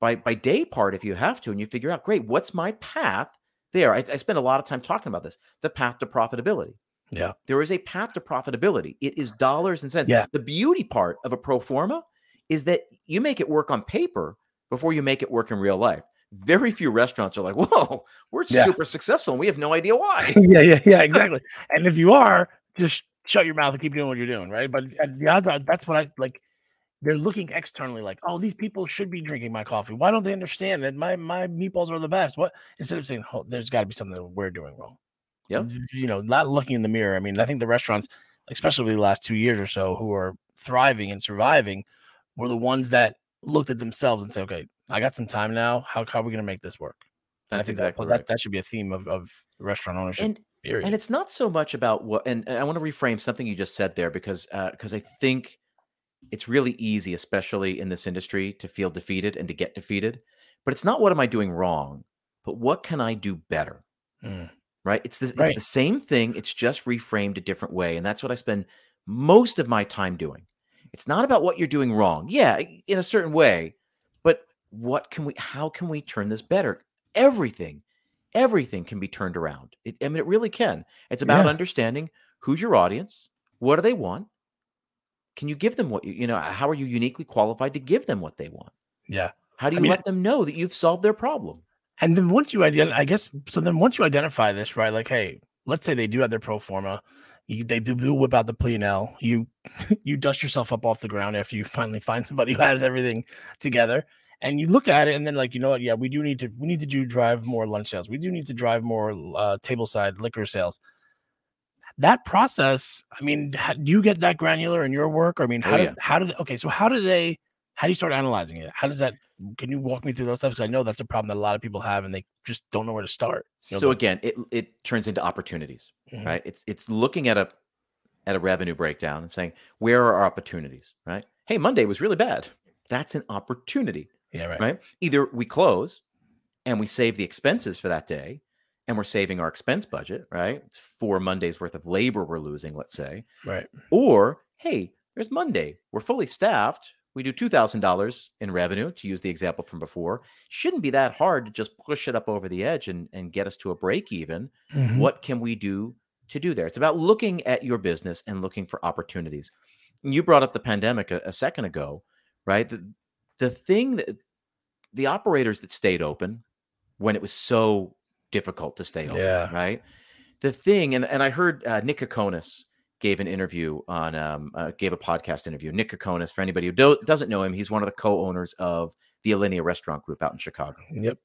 by by day part if you have to, and you figure out, great, what's my path there? I, I spend a lot of time talking about this, the path to profitability. Yeah. There is a path to profitability. It is dollars and cents. Yeah. The beauty part of a pro forma is that you make it work on paper before you make it work in real life. Very few restaurants are like, whoa, we're Yeah. super successful and we have no idea why. yeah, yeah, yeah, exactly. and if you are, just shut your mouth and keep doing what you're doing, right? But at the odds are, that's what I like. They're looking externally, like, oh, these people should be drinking my coffee. Why don't they understand that my my meatballs are the best? What instead of saying, oh, there's got to be something that we're doing wrong. Yep. You know, not looking in the mirror. I mean, I think the restaurants, especially the last two years or so, who are thriving and surviving, were the ones that looked at themselves and said, okay, I got some time now. How, how are we going to make this work? And That's exactly that, right. that that should be a theme of, of restaurant ownership. And period. and it's not so much about what and, and i want to reframe something you just said there because because i think it's really easy especially in this industry to feel defeated and to get defeated but it's not what am i doing wrong but what can i do better Mm. right it's the, it's Right. the same thing it's just reframed a different way and that's what i spend most of my time doing it's not about what you're doing wrong yeah in a certain way what can we how can we turn this better everything everything can be turned around it, i mean it really can it's about Yeah. understanding who's your audience what do they want can you give them what you you know how are you uniquely qualified to give them what they want Yeah. how do I you mean- let them know that you've solved their problem And then once you identify, I guess, so then once you identify this, right? Like, hey, let's say they do have their pro forma, you, they do, do whip out the P and L. You you dust yourself up off the ground after you finally find somebody who has everything together, and you look at it, and then like, you know what? Yeah, we do need to we need to do drive more lunch sales. We do need to drive more uh, table side liquor sales. that process. I mean, how, do you get that granular in your work? Or, I mean, Oh, how yeah. did, how did okay? So how do they? How do you start analyzing it? How does that? Can you walk me through those steps? 'Cause I know that's a problem that a lot of people have, and they just don't know where to start. you know, So but- again, it it turns into opportunities, Mhm. right? It's it's looking at a at a revenue breakdown and saying where are our opportunities, right? Hey, Monday was really bad. That's an opportunity, yeah, right, right? Either we close and we save the expenses for that day and we're saving our expense budget, right? It's four Mondays worth of labor we're losing, let's say. right, Or, hey, there's Monday. We're fully staffed. We do $2,000 in revenue, to use the example from before. Shouldn't be that hard to just push it up over the edge and, and get us to a break even. Mhm. What can we do to do there? It's about looking at your business and looking for opportunities. And You brought up the pandemic a, a second ago, right? The, the thing that the operators that stayed open when it was so difficult to stay open, Yeah. right? The thing, and, and I heard uh, Nick Kokonas gave an interview on, um, uh, gave a podcast interview. Nick Kokonas, for anybody who do- doesn't know him, he's one of the co-owners of the Alinea Restaurant Group out in Chicago Yep.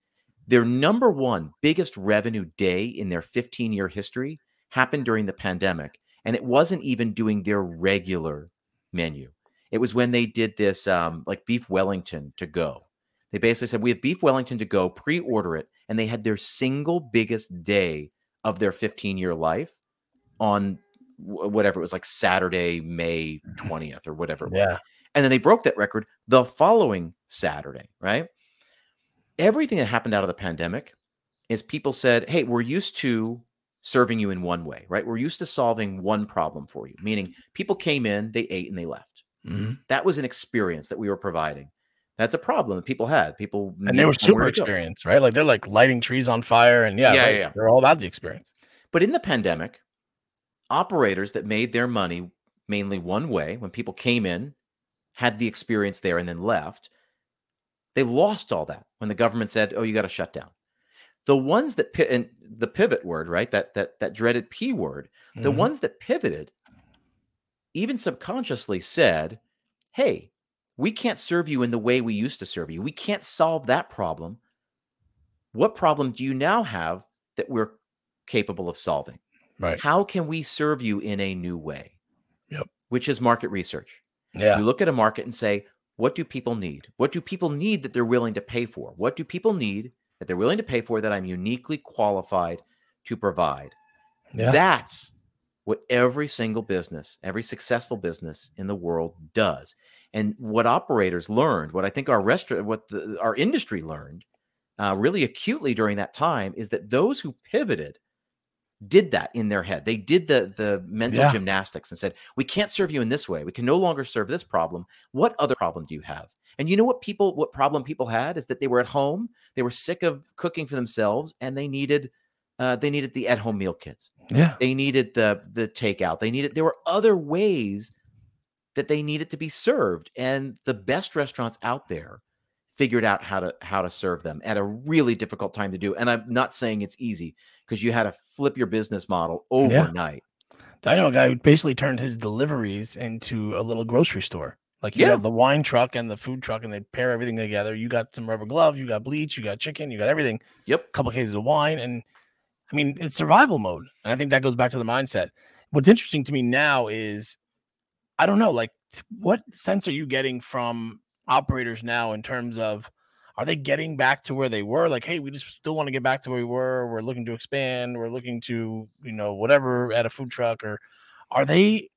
their number one biggest revenue day in their 15 year history happened during the pandemic and it wasn't even doing their regular menu it was when they did this um, like beef wellington to go they basically said we have beef wellington to go pre-order it and they had their single biggest day of their 15 year life on wh- whatever it was like saturday may 20th or whatever it was Yeah. and then they broke that record the following Saturday, right? Everything that happened out of the pandemic is people said, Hey, we're used to serving you in one way, right? We're used to solving one problem for you, meaning people came in, they ate, and they left. Mhm. That was an experience that we were providing. That's a problem that people had. People And they were super experienced, right? Like they're like lighting trees on fire, and yeah, Yeah, right, yeah, they're all about the experience. But in the pandemic, operators that made their money mainly one way, when people came in, had the experience there, and then left, they lost all that when the government said, "Oh, you got to shut down." The ones that and the pivot word, right? That that that dreaded P word. The Mhm. ones that pivoted, even subconsciously said, "Hey, we can't serve you in the way we used to serve you. We can't solve that problem. What problem do you now have that we're capable of solving?" right, how can we serve you in a new way? Yep. Which is market research. yeah, You look at a market and say, what do people need? What do people need that they're willing to pay for? What do people need that they're willing to pay for that I'm uniquely qualified to provide? yeah, That's what every single business, every successful business in the world does. And what operators learned, what I think our restaurant, what the, our industry learned uh, really acutely during that time is that those who pivoted did that in their head. They did the the mental Yeah. gymnastics and said, "We can't serve you in this way. We can no longer serve this problem. What other problem do you have?" And you know what people what problem people had is that they were at home, they were sick of cooking for themselves and they needed uh, they needed the at home meal kits. yeah, They needed the the takeout. They needed there were other ways that they needed to be served and the best restaurants out there figured out how to how to serve them at a really difficult time to do. And I'm not saying it's easy because you had to flip your business model overnight. I know a guy who basically turned his deliveries into a little grocery store. Like you Yeah. have the wine truck and the food truck, and they pair everything together. You got some rubber gloves, you got bleach, you got chicken, you got everything. Yep. A couple cases of wine, and I mean it's survival mode. And I think that goes back to the mindset. What's interesting to me now is, I don't know, like what sense are you getting from operators now in terms of are they getting back to where they were? Like, hey, we just still want to get back to where we were. We're looking to expand. We're looking to, you know, whatever at a food truck, or are they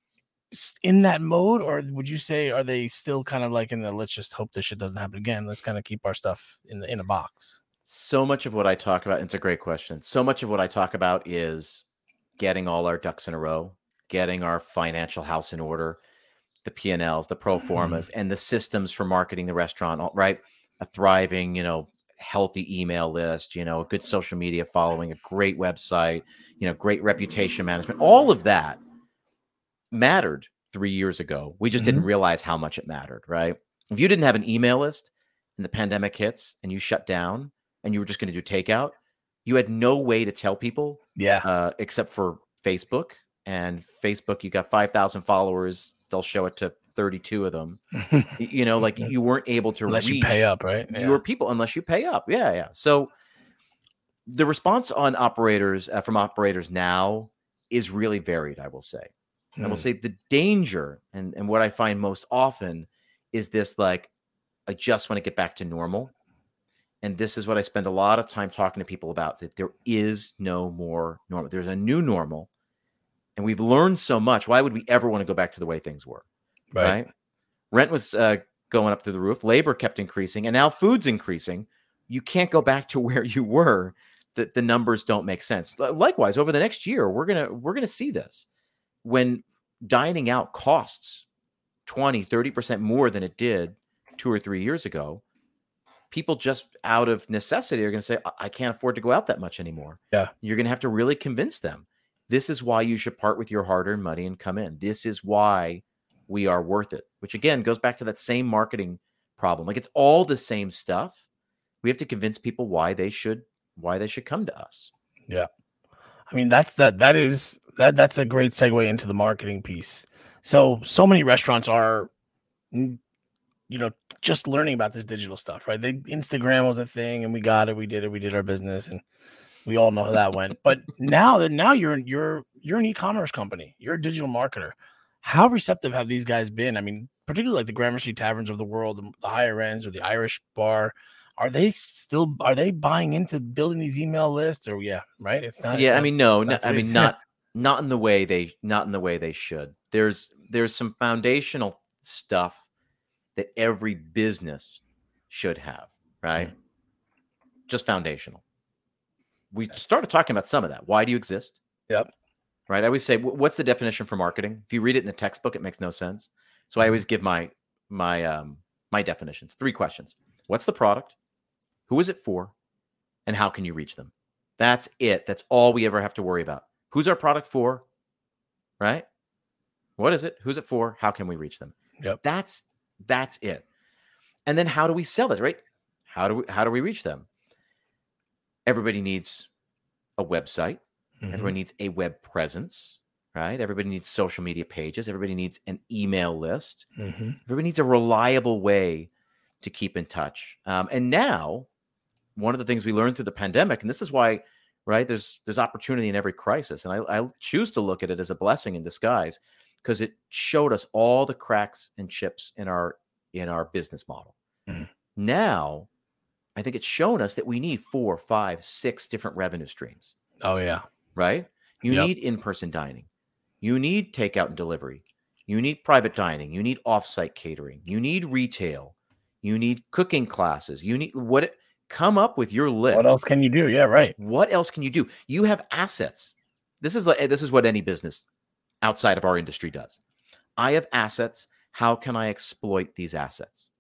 in that mode, or would you say are they still kind of like in the let's just hope this shit doesn't happen again? Let's kind of keep our stuff in the in a box. So much of what I talk about, it's a great question. So much of what I talk about is getting all our ducks in a row, getting our financial house in order, the P&Ls, the pro mm-hmm. formas, and the systems for marketing the restaurant, all- right? A thriving, you know, healthy email list, you know, a good social media following, a great website, you know, great reputation management. All of that mattered 3 years ago. We just didn't mm-hmm. realize how much it mattered, right? If you didn't have an email list and the pandemic hits and you shut down and you were just going to do takeout, you had no way to tell people Yeah, uh, except for Facebook. And Facebook, you got 5,000 followers. They'll show it to 32 of them. You know, like you weren't able to unless reach you pay up, right? Yeah. your people unless you pay up. Yeah, yeah. So the response on operators uh, from operators now is really varied, I will say. I will Mm. say the danger and, and what I find most often is this like, I just want to get back to normal. And this is what I spend a lot of time talking to people about that there is no more normal. There's a new normal. And we've learned so much. Why would we ever want to go back to the way things were? Right. Rent was uh, going up through the roof. Labor kept increasing. And now food's increasing. You can't go back to where you were. The, the numbers don't make sense. Likewise, over the next year, we're gonna we're gonna see this when dining out costs 20 30% more than it did two or three years ago people just out of necessity are going to say "I- i can't afford to go out that much anymore Yeah. you're going to have to really convince them this is why you should part with your hard-earned money and come in this is why we are worth it which again goes back to that same marketing problem like it's all the same stuff we have to convince people why they should why they should come to us Yeah. I mean, that's that that is that that's a great segue into the marketing piece. So so many restaurants are you know, just learning about this digital stuff, right? The Instagram was a thing and we got it, we did it, we did our business and we all know how that went. But now that now you're you're you're an e-commerce company, you're a digital marketer. How receptive have these guys been? I mean, particularly like the Gramercy taverns of the world, the, higher ends or the Irish bar. Are they still are they buying into building these email lists or yeah, right? It's not it's yeah i not- mean no, no i mean not not in the way they not in the way they should there's there's some foundational stuff that every business should have right? Just foundational. We That's- started talking about some of that. Why do you exist? Yep. right? I always say what's the definition for marketing? If you read it in a textbook it makes no sense. So i always give my my um my definitions. Three questions. What's the product? Who is it for? And how can you reach them? That's it. That's all we ever have to worry about. Who's our product for? Right? What is it? Who's it for? How can we reach them? Yep. that's that's it and then how do we sell it right how do we how do we reach them everybody needs a website Mhm. Everyone needs a web presence, right? Everybody needs social media pages. Everybody needs an email list. Mhm. Everybody needs a reliable way to keep in touch. Um, and now, one of the things we learned through the pandemic, and this is why, right? There's there's opportunity in every crisis, and I, I choose to look at it as a blessing in disguise because it showed us all the cracks and chips in our in our business model. Mhm. Now, I think it's shown us that we need four, five, six different revenue streams Oh yeah. right? You Yep. need in person dining. You need takeout and delivery. You need private dining. You need offsite catering. You need retail. You need cooking classes. You need what? It, come up with your list. What else can you do? Yeah, right. What else can you do? You have assets. This is like this is what any business outside of our industry does. I have assets. How can I exploit these assets?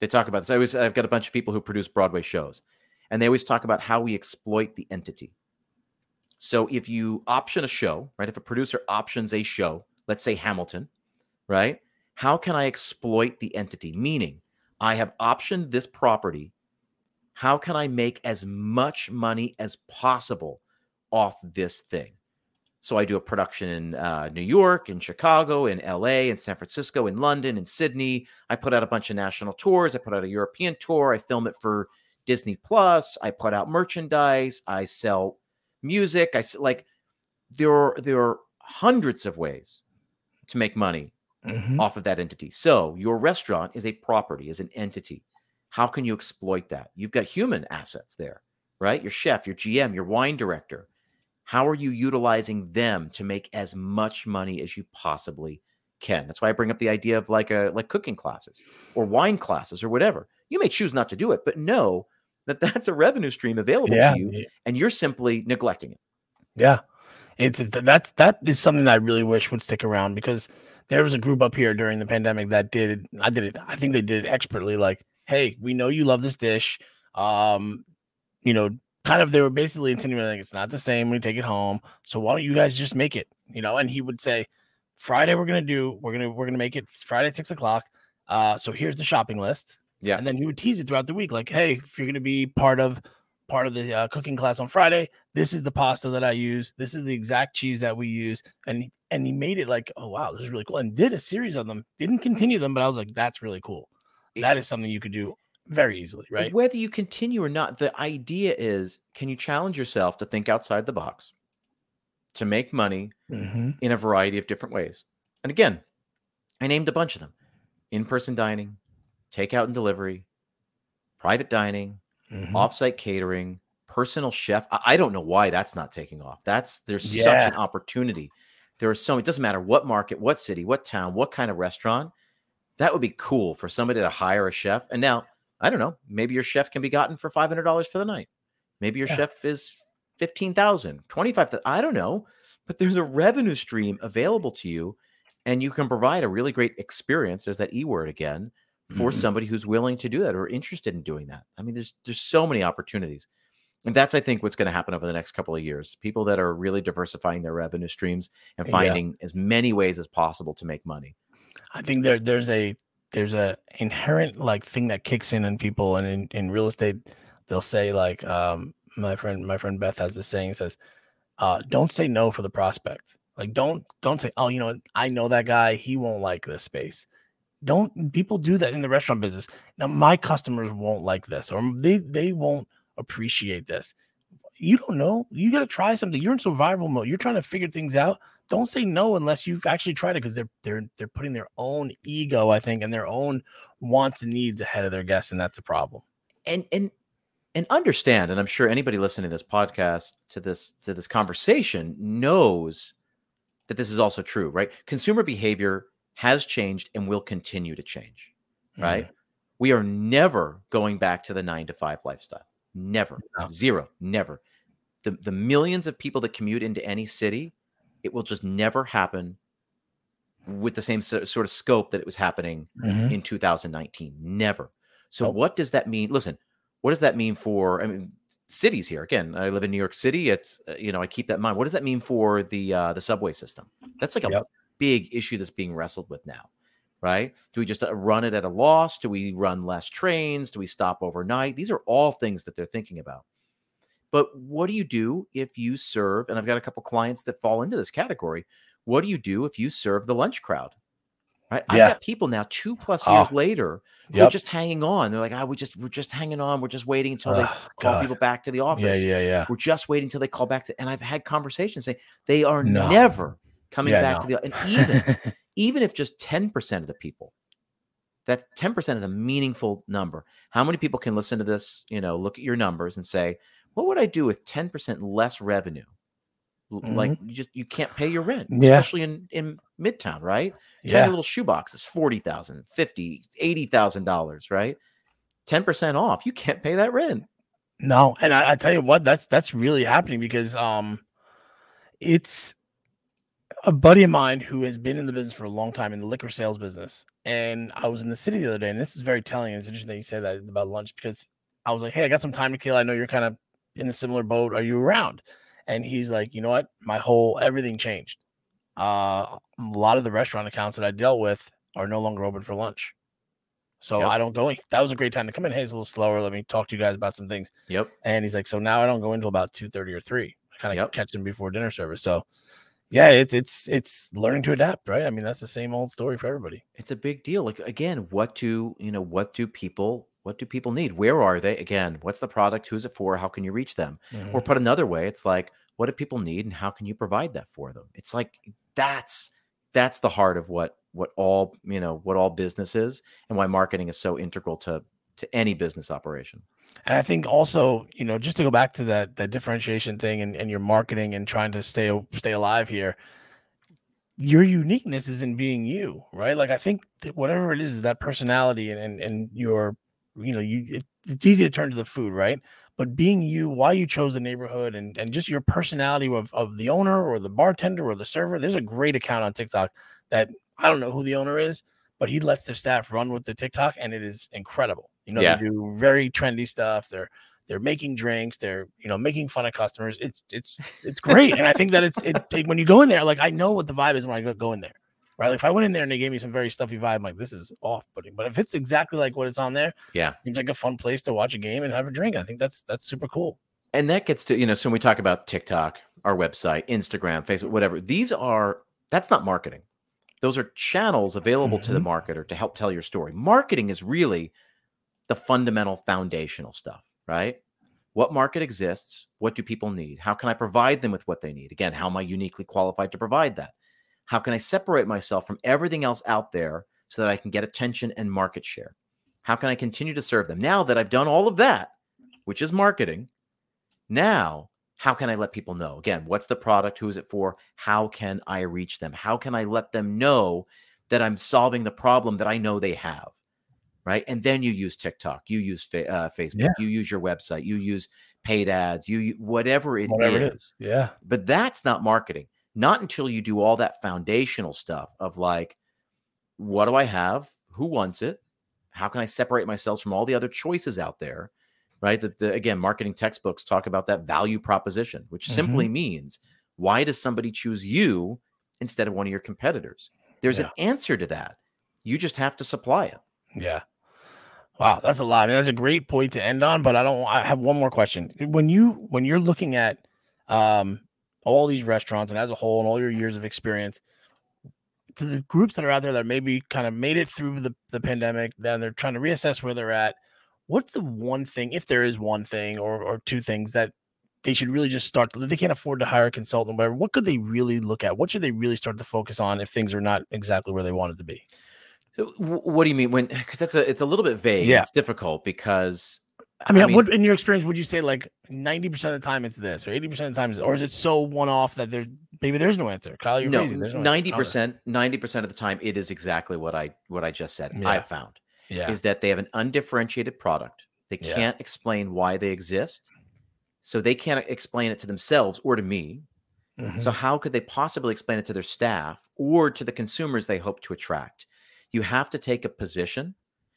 They talk about this. I always I've got a bunch of people who produce Broadway shows, and they always talk about how we exploit the entity. So if you option a show, right? If a producer options a show, let's say Hamilton, right? How can I exploit the entity? Meaning, I have optioned this property. How can I make as much money as possible off this thing? So I do a production in uh, New York, in Chicago, in LA, in San Francisco, in London, in Sydney. I put out a bunch of national tours. I put out a European tour. I film it for Disney Plus. I put out merchandise. I sell music. I like there are there are hundreds of ways to make money Mhm. off of that entity. So your restaurant is a property, is an entity. How can you exploit that? You've got human assets there, right? Your chef, your GM, your wine director. How are you utilizing them to make as much money as you possibly can? That's why I bring up the idea of like a like cooking classes or wine classes or whatever. You may choose not to do it, but know that that's a revenue stream available Yeah. to you, and you're simply neglecting it. Yeah. It's it's- that's that is something that I really wish would stick around because there was a group up here during the pandemic that did I did it I think they did it expertly like hey we know you love this dish um you know kind of they were basically insinuating like it's not the same when you take it home so why don't you guys just make it you know and he would say Friday we're gonna do we're gonna we're gonna make it Friday at six o'clock uh so here's the shopping list Yeah. and then he would tease it throughout the week like hey if you're gonna be part of part of the uh, cooking class on Friday. This is the pasta that I use. This is the exact cheese that we use. And he, and he made it like, oh wow, this is really cool. And did a series of them. Didn't continue them, but I was like, that's really cool. That is something you could do very easily, right? Whether you continue or not, the idea is can you challenge yourself to think outside the box? to make money Mhm. in a variety of different ways. And again, I named a bunch of them in person dining, takeout and delivery, private dining, Mhm. offsite catering, personal chef. I, I don't know why that's not taking off. That's there's such an opportunity. There are so it doesn't matter what market, what city, what town, what kind of restaurant. That would be cool for somebody to hire a chef. And now, I don't know, maybe your chef can be gotten for $500 for the night. Maybe your Yeah. chef is 15,000, 25,000, I don't know, but there's a revenue stream available to you and you can provide a really great experience. There's that E word again for Mhm. somebody who's willing to do that or interested in doing that. I mean, there's there's so many opportunities. And that's I think what's going to happen over the next couple of years. People that are really diversifying their revenue streams and Yeah. finding as many ways as possible to make money. I think there there's a there's a inherent like thing that kicks in in people and in, in real estate they'll say like um my friend my friend Beth has this saying says uh don't say no for the prospect. Like don't don't say oh you know I know that guy. He won't like this space. Don't people do that in the restaurant business. Now my customers won't like this or they they won't appreciate this. You don't know. You got to try something. You're in survival mode. You're trying to figure things out don't say no unless you've actually tried it because they're they're they're putting their own ego, I think, and their own wants and needs ahead of their guests, and that's a problem. And and and understand, and I'm sure anybody listening to this podcast to this to this conversation knows that this is also true, right? Consumer behavior has changed and will continue to change, right? Mm-hmm. We are never going back to the nine to five lifestyle. Never. No. Zero. Never. The the millions of people that commute into any city, it will just never happen with the same so- sort of scope that it was happening Mhm. in 2019. Never. So Nope. what does that mean? Listen, what does that mean for I mean cities here? Again, I live in New York City. It's uh, you know, I keep that in mind. What does that mean for the uh the subway system? That's like a Yep. big issue that's being wrestled with now. Right? Do we just uh, run it at a loss? Do we run less trains? Do we stop overnight? These are all things that they're thinking about. But what do you do if you serve? And I've got a couple clients that fall into this category. What do you do if you serve the lunch crowd? Right? I've got people now two plus years Oh, later who are just hanging on. They're like, ah, we just we're just hanging on. We're just waiting until they call God. people back to the office. Yeah, yeah, yeah. We're just waiting until they call back to. And I've had conversations saying they are No. never coming Yeah, back to the. And even even if just ten percent of the people, that's ten percent is a meaningful number. How many people can listen to this? You know, look at your numbers and say, what would I do with ten percent less revenue? L- Like you just you can't pay your rent, Mm-hmm. Yeah. especially in in Midtown, right? Tiny yeah. little shoebox is 40,000, 50, 80,000 dollars, right? 10% off. You can't pay that rent. No, and I, I tell you what, that's that's really happening because um, it's a buddy of mine who has been in the business for a long time in the liquor sales business, and I was in the city the other day, and this is very telling. It's interesting that you say that about lunch because I was like, "Hey, I got some time to kill. I know you're kind of in a similar boat. Are you around?" And he's like, "You know what? My whole everything changed. Uh, a lot of the restaurant accounts that I dealt with are no longer open for lunch." So Yep. I don't go in. That was a great time to come in. Hey, it's a little slower. Let me talk to you guys about some things. Yep. And he's like, so now I don't go until about two thirty or three. I kind of Yep. catch them before dinner service. So yeah, it's it's it's learning to adapt, right? I mean, that's the same old story for everybody. It's a big deal. Like again, what do, you know, what do people what do people need? Where are they? Again, what's the product? Who's it for? How can you reach them? Or Mhm. put another way, it's like what do people need and how can you provide that for them? It's like that's that's the heart of what what all, you know, what all business is and why marketing is so integral to to any business operation. And I think also, you know, just to go back to that that differentiation thing and, and your marketing and trying to stay stay alive here, your uniqueness is in being you, right? Like I think whatever it is, is that personality and and, and your, you know, you it, it's easy to turn to the food, right? But being you, why you chose the neighborhood and and just your personality of, of the owner or the bartender or the server. There's a great account on TikTok that I don't know who the owner is, but he lets their staff run with the TikTok and it is incredible. You know, Yeah. they do very trendy stuff. They're they're making drinks. They're you know making fun of customers. It's it's it's great, and I think that it's it, it- when you go in there, like I know what the vibe is when I go, go in there, right? Like if I went in there and they gave me some very stuffy vibe, I'm like this is off putting. But if it's exactly like what it's on there, Yeah. seems like a fun place to watch a game and have a drink. I think that's that's super cool. and that gets to you know so when we talk about tiktok our website instagram facebook whatever these are that's not marketing those are channels available to the mm-hmm. marketer to help tell your story marketing is really the fundamental foundational stuff right what market exists? What do people need? How can I provide them with what they need? Again, how am I uniquely qualified to provide that? How can I separate myself from everything else out there so that I can get attention and market share? How can I continue to serve them? Now that I've done all of that, which is marketing, now how can I let people know? Again, what's the product? Who is it for? How can I reach them? How can I let them know that I'm solving the problem that I know they have? Right. And then you use TikTok, you use fa- uh, Facebook, Yeah. you use your website, you use paid ads, you u- whatever it is. Whatever it is. Yeah. But that's not marketing. Not until you do all that foundational stuff of like, what do I have? Who wants it? How can I separate myself from all the other choices out there? Right. That the, again, marketing textbooks talk about that value proposition, which simply means why does somebody choose you instead of one of your competitors? There's an answer to that. You just have to supply it. Yeah. Wow, that's a lot. I mean, that's a great point to end on. But I don't. I have one more question. When you when you're looking at um all these restaurants and as a whole and all your years of experience, to the groups that are out there that maybe kind of made it through the the pandemic, then they're trying to reassess where they're at. What's the one thing, if there is one thing or or two things that they should really just start? They can't afford to hire a consultant, whatever. What could they really look at? What should they really start to focus on if things are not exactly where they wanted to be? So what do you mean when because that's a it's a little bit vague. Yeah. It's difficult because I mean, I mean- what in your experience would you say like 90% of the time it's this or 80% of the time is or is it so one off that there's maybe there's no answer? Kyle, you're no crazy. There's no ninety Okay. percent ninety percent of the time it is exactly what I what I just said. Yeah. I found Yeah. is that they have an undifferentiated product. They Yeah. can't explain why they exist. So they can't explain it to themselves or to me. Mhm. So how could they possibly explain it to their staff or to the consumers they hope to attract? You have to take a position.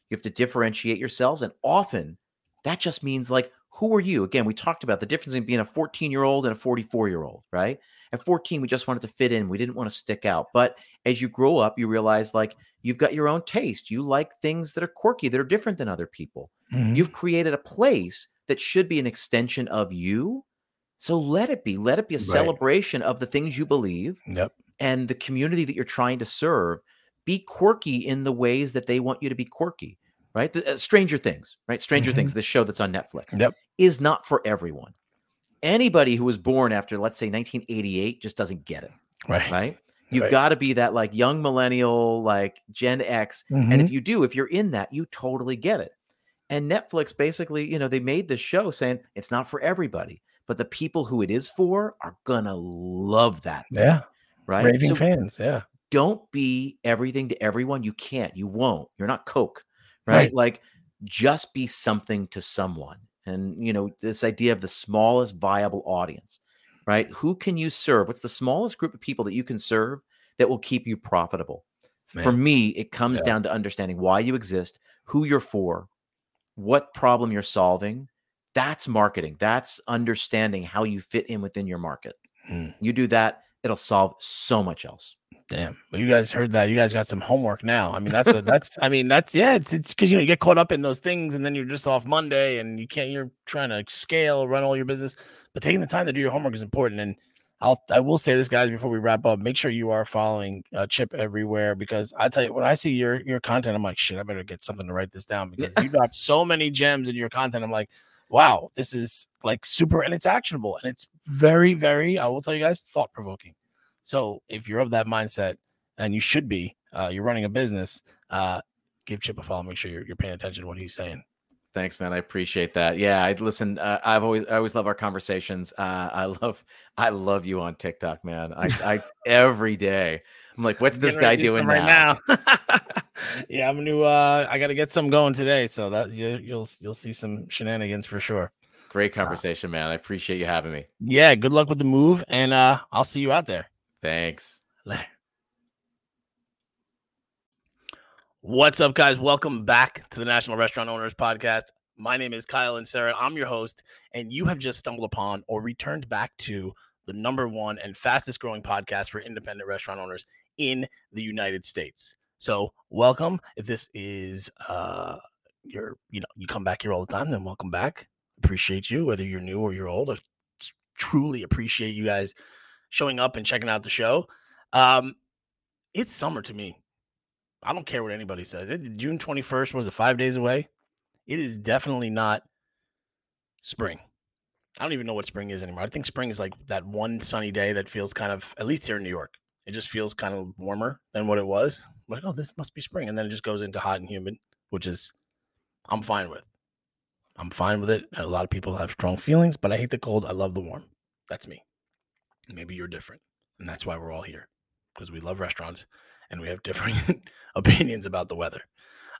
You have to differentiate yourselves and often that just means like who are you? Again, we talked about the difference between being a 14-year-old and a 44-year-old, right? At 14 we just wanted to fit in. We didn't want to stick out. But as you grow up, you realize like you've got your own taste. You like things that are quirky, that are different than other people. Mhm. You've created a place that should be an extension of you. So let it be. Let it be a Right. celebration of the things you believe Yep. and the community that you're trying to serve. Be quirky in the ways that they want you to be quirky, right? The, uh, Stranger Things, right? Stranger Mhm. Things, this show that's on Netflix, Yep. is not for everyone. Anybody who was born after, let's say, 1988 just doesn't get it, Right. right? You've Right. got to be that like young millennial, like Gen X, and Mhm. if you do, if you're in that, you totally get it. And Netflix basically, you know, they made this show saying it's not for everybody, but the people who it is for are gonna love that, yeah. right? Raving So fans. Yeah. don't be everything to everyone. You can't. You won't. You're not Coke, right? Right. Like just be something to someone. And you know, this idea of the smallest viable audience, right? Who can you serve? What's the smallest group of people that you can serve that will keep you profitable? For me, it comes Yeah. down to understanding why you exist, who you're for, what problem you're solving. That's marketing. That's understanding how you fit in within your market. Hmm. You do that, it'll solve so much else. Damn. Well, you guys heard that. You guys got some homework now. I mean, that's a that's I mean, that's yeah, it's it's because you know you get caught up in those things and then you're just off Monday and you can't you're trying to scale, run all your business. But taking the time to do your homework is important. And I'll I will say this, guys, before we wrap up, make sure you are following uh, Chip everywhere because I tell you when I see your your content, I'm like, shit, I better get something to write this down because you drop so many gems in your content. I'm like, wow, this is like super and it's actionable and it's very, very, I will tell you guys, thought provoking. So if you're of that mindset, and you should be, uh, you're running a business, uh, give Chip a follow. Make sure you're, you're paying attention to what he's saying. Thanks, man. I appreciate that. Yeah, I listen. Uh, I've always, I always love our conversations. Uh, I love, I love you on TikTok, man. I, I every day. I'm like, what's this guy ready to do doing right now? now? yeah, I'm gonna. Uh, I got to get some going today, so that you, you'll you'll see some shenanigans for sure. Great conversation, man. I appreciate you having me. Yeah, good luck with the move, and uh, I'll see you out there. Thanks. Later. What's up, guys? Welcome back to the National Restaurant Owners Podcast. My name is Kyle Inserra. I'm your host, and you have just stumbled upon or returned back to the number one and fastest growing podcast for independent restaurant owners in the United States. So, welcome. If this is uh your, you know, you come back here all the time, then welcome back. Appreciate you, whether you're new or you're old. I truly appreciate you guys showing up and checking out the show. Um, it's summer to me. I don't care what anybody says. It, June 21st was it five days away? It is definitely not spring. I don't even know what spring is anymore. I think spring is like that one sunny day that feels kind of, at least here in New York, it just feels kind of warmer than what it was. Like, oh, this must be spring. And then it just goes into hot and humid, which is, I'm fine with. I'm fine with it. A lot of people have strong feelings, but I hate the cold. I love the warm. That's me. Maybe you're different. And that's why we're all here because we love restaurants and we have different opinions about the weather.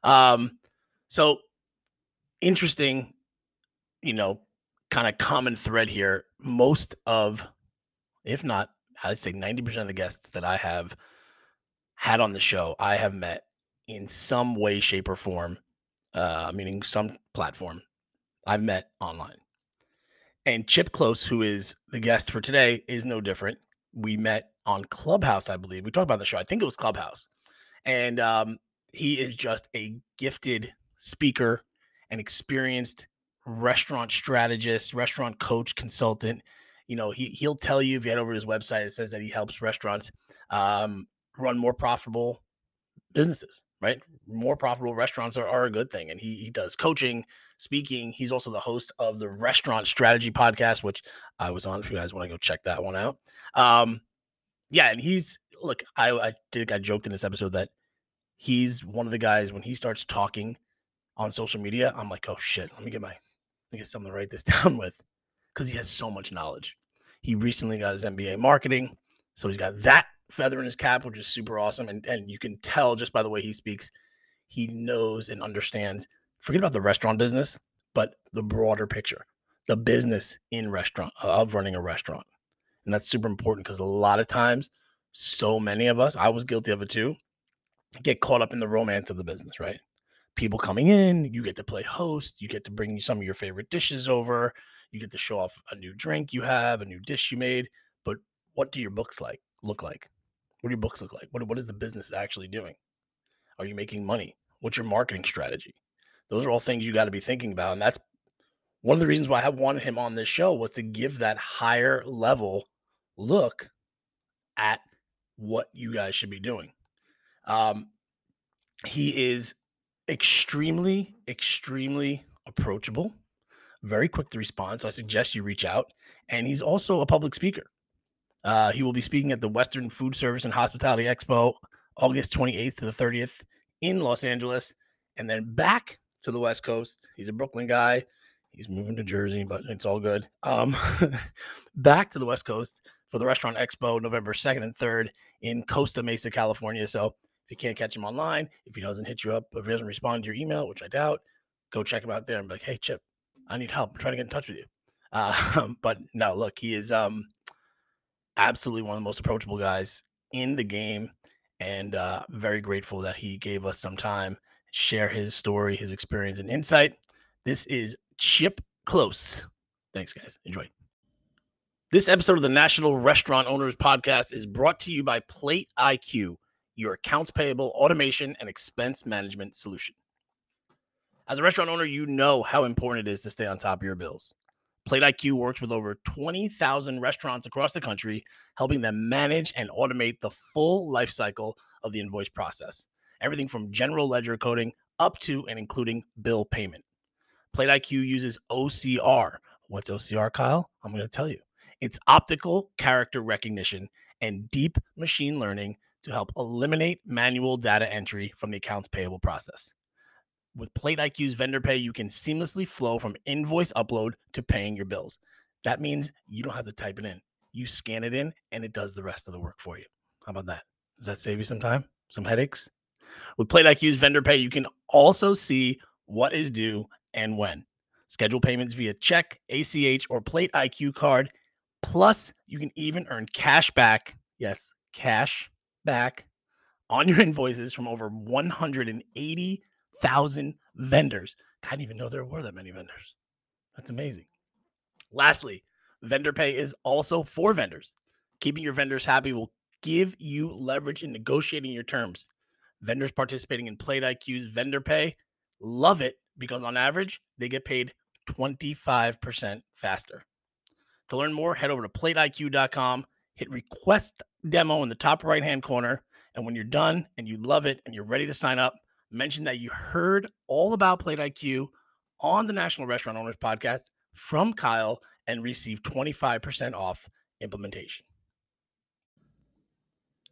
Um, so interesting, you know, kind of common thread here. Most of, if not, I'd say 90% of the guests that I have had on the show, I have met in some way, shape, or form, uh, meaning some platform I've met online. And Chip Klose, who is the guest for today, is no different. We met on Clubhouse, I believe. We talked about the show. I think it was Clubhouse. And um, he is just a gifted speaker, an experienced restaurant strategist, restaurant coach, consultant. You know, he he'll tell you if you head over to his website, it says that he helps restaurants um, run more profitable businesses, right? More profitable restaurants are, are a good thing. And he he does coaching, speaking. He's also the host of the Restaurant Strategy Podcast, which I was on. If you guys want to go check that one out, um, yeah. And he's look, I I think I joked in this episode that he's one of the guys when he starts talking on social media, I'm like, oh shit, let me get my let me get something to write this down with because he has so much knowledge. He recently got his MBA marketing, so he's got that feather in his cap, which is super awesome. And and you can tell just by the way he speaks, he knows and understands. Forget about the restaurant business, but the broader picture, the business in restaurant uh, of running a restaurant, and that's super important because a lot of times, so many of us, I was guilty of it too, get caught up in the romance of the business, right? People coming in, you get to play host, you get to bring some of your favorite dishes over, you get to show off a new drink you have, a new dish you made. But what do your books like look like? What do your books look like? What, what is the business actually doing? Are you making money? What's your marketing strategy? Those are all things you got to be thinking about. And that's one of the reasons why I wanted him on this show was to give that higher level look at what you guys should be doing. Um, he is extremely, extremely approachable, very quick to respond. So I suggest you reach out. And he's also a public speaker. Uh, he will be speaking at the Western Food Service and Hospitality Expo August 28th to the 30th in Los Angeles, and then back to the West Coast. He's a Brooklyn guy. He's moving to Jersey, but it's all good. Um, back to the West Coast for the Restaurant Expo November 2nd and 3rd in Costa Mesa, California. So if you can't catch him online, if he doesn't hit you up, if he doesn't respond to your email, which I doubt, go check him out there and be like, hey, Chip, I need help. I'm trying to get in touch with you. Uh, but no, look, he is um, absolutely one of the most approachable guys in the game, and uh, very grateful that he gave us some time share his story, his experience, and insight. This is Chip Klose. Thanks, guys. Enjoy. This episode of the National Restaurant Owners Podcast is brought to you by Plate IQ, your accounts payable automation and expense management solution. As a restaurant owner, you know how important it is to stay on top of your bills. Plate IQ works with over 20,000 restaurants across the country, helping them manage and automate the full life cycle of the invoice process. Everything from general ledger coding up to and including bill payment. Plate IQ uses OCR. What's OCR, Kyle? I'm going to tell you. It's optical character recognition and deep machine learning to help eliminate manual data entry from the accounts payable process. With Plate IQ's vendor pay, you can seamlessly flow from invoice upload to paying your bills. That means you don't have to type it in. You scan it in and it does the rest of the work for you. How about that? Does that save you some time? Some headaches? With Plate IQ's vendor pay, you can also see what is due and when. Schedule payments via check, ACH, or Plate IQ card. Plus, you can even earn cash back. Yes, cash back on your invoices from over 180 thousand vendors. I didn't even know there were that many vendors. That's amazing. Lastly, vendor pay is also for vendors. Keeping your vendors happy will give you leverage in negotiating your terms. Vendors participating in Plate IQ's vendor pay love it because on average, they get paid 25% faster. To learn more, head over to plateiq.com, hit request demo in the top right hand corner. And when you're done and you love it and you're ready to sign up, mention that you heard all about Plate IQ on the National Restaurant Owners Podcast from Kyle, and receive 25% off implementation.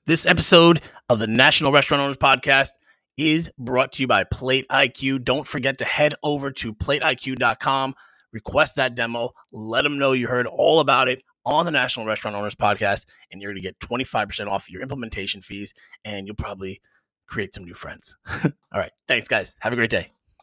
This episode of the National Restaurant Owners Podcast is brought to you by Plate IQ. Don't forget to head over to plateiq.com, request that demo, let them know you heard all about it on the National Restaurant Owners Podcast, and you're going to get 25% off your implementation fees, and you'll probably create some new friends. all right. Thanks, guys. Have a great day.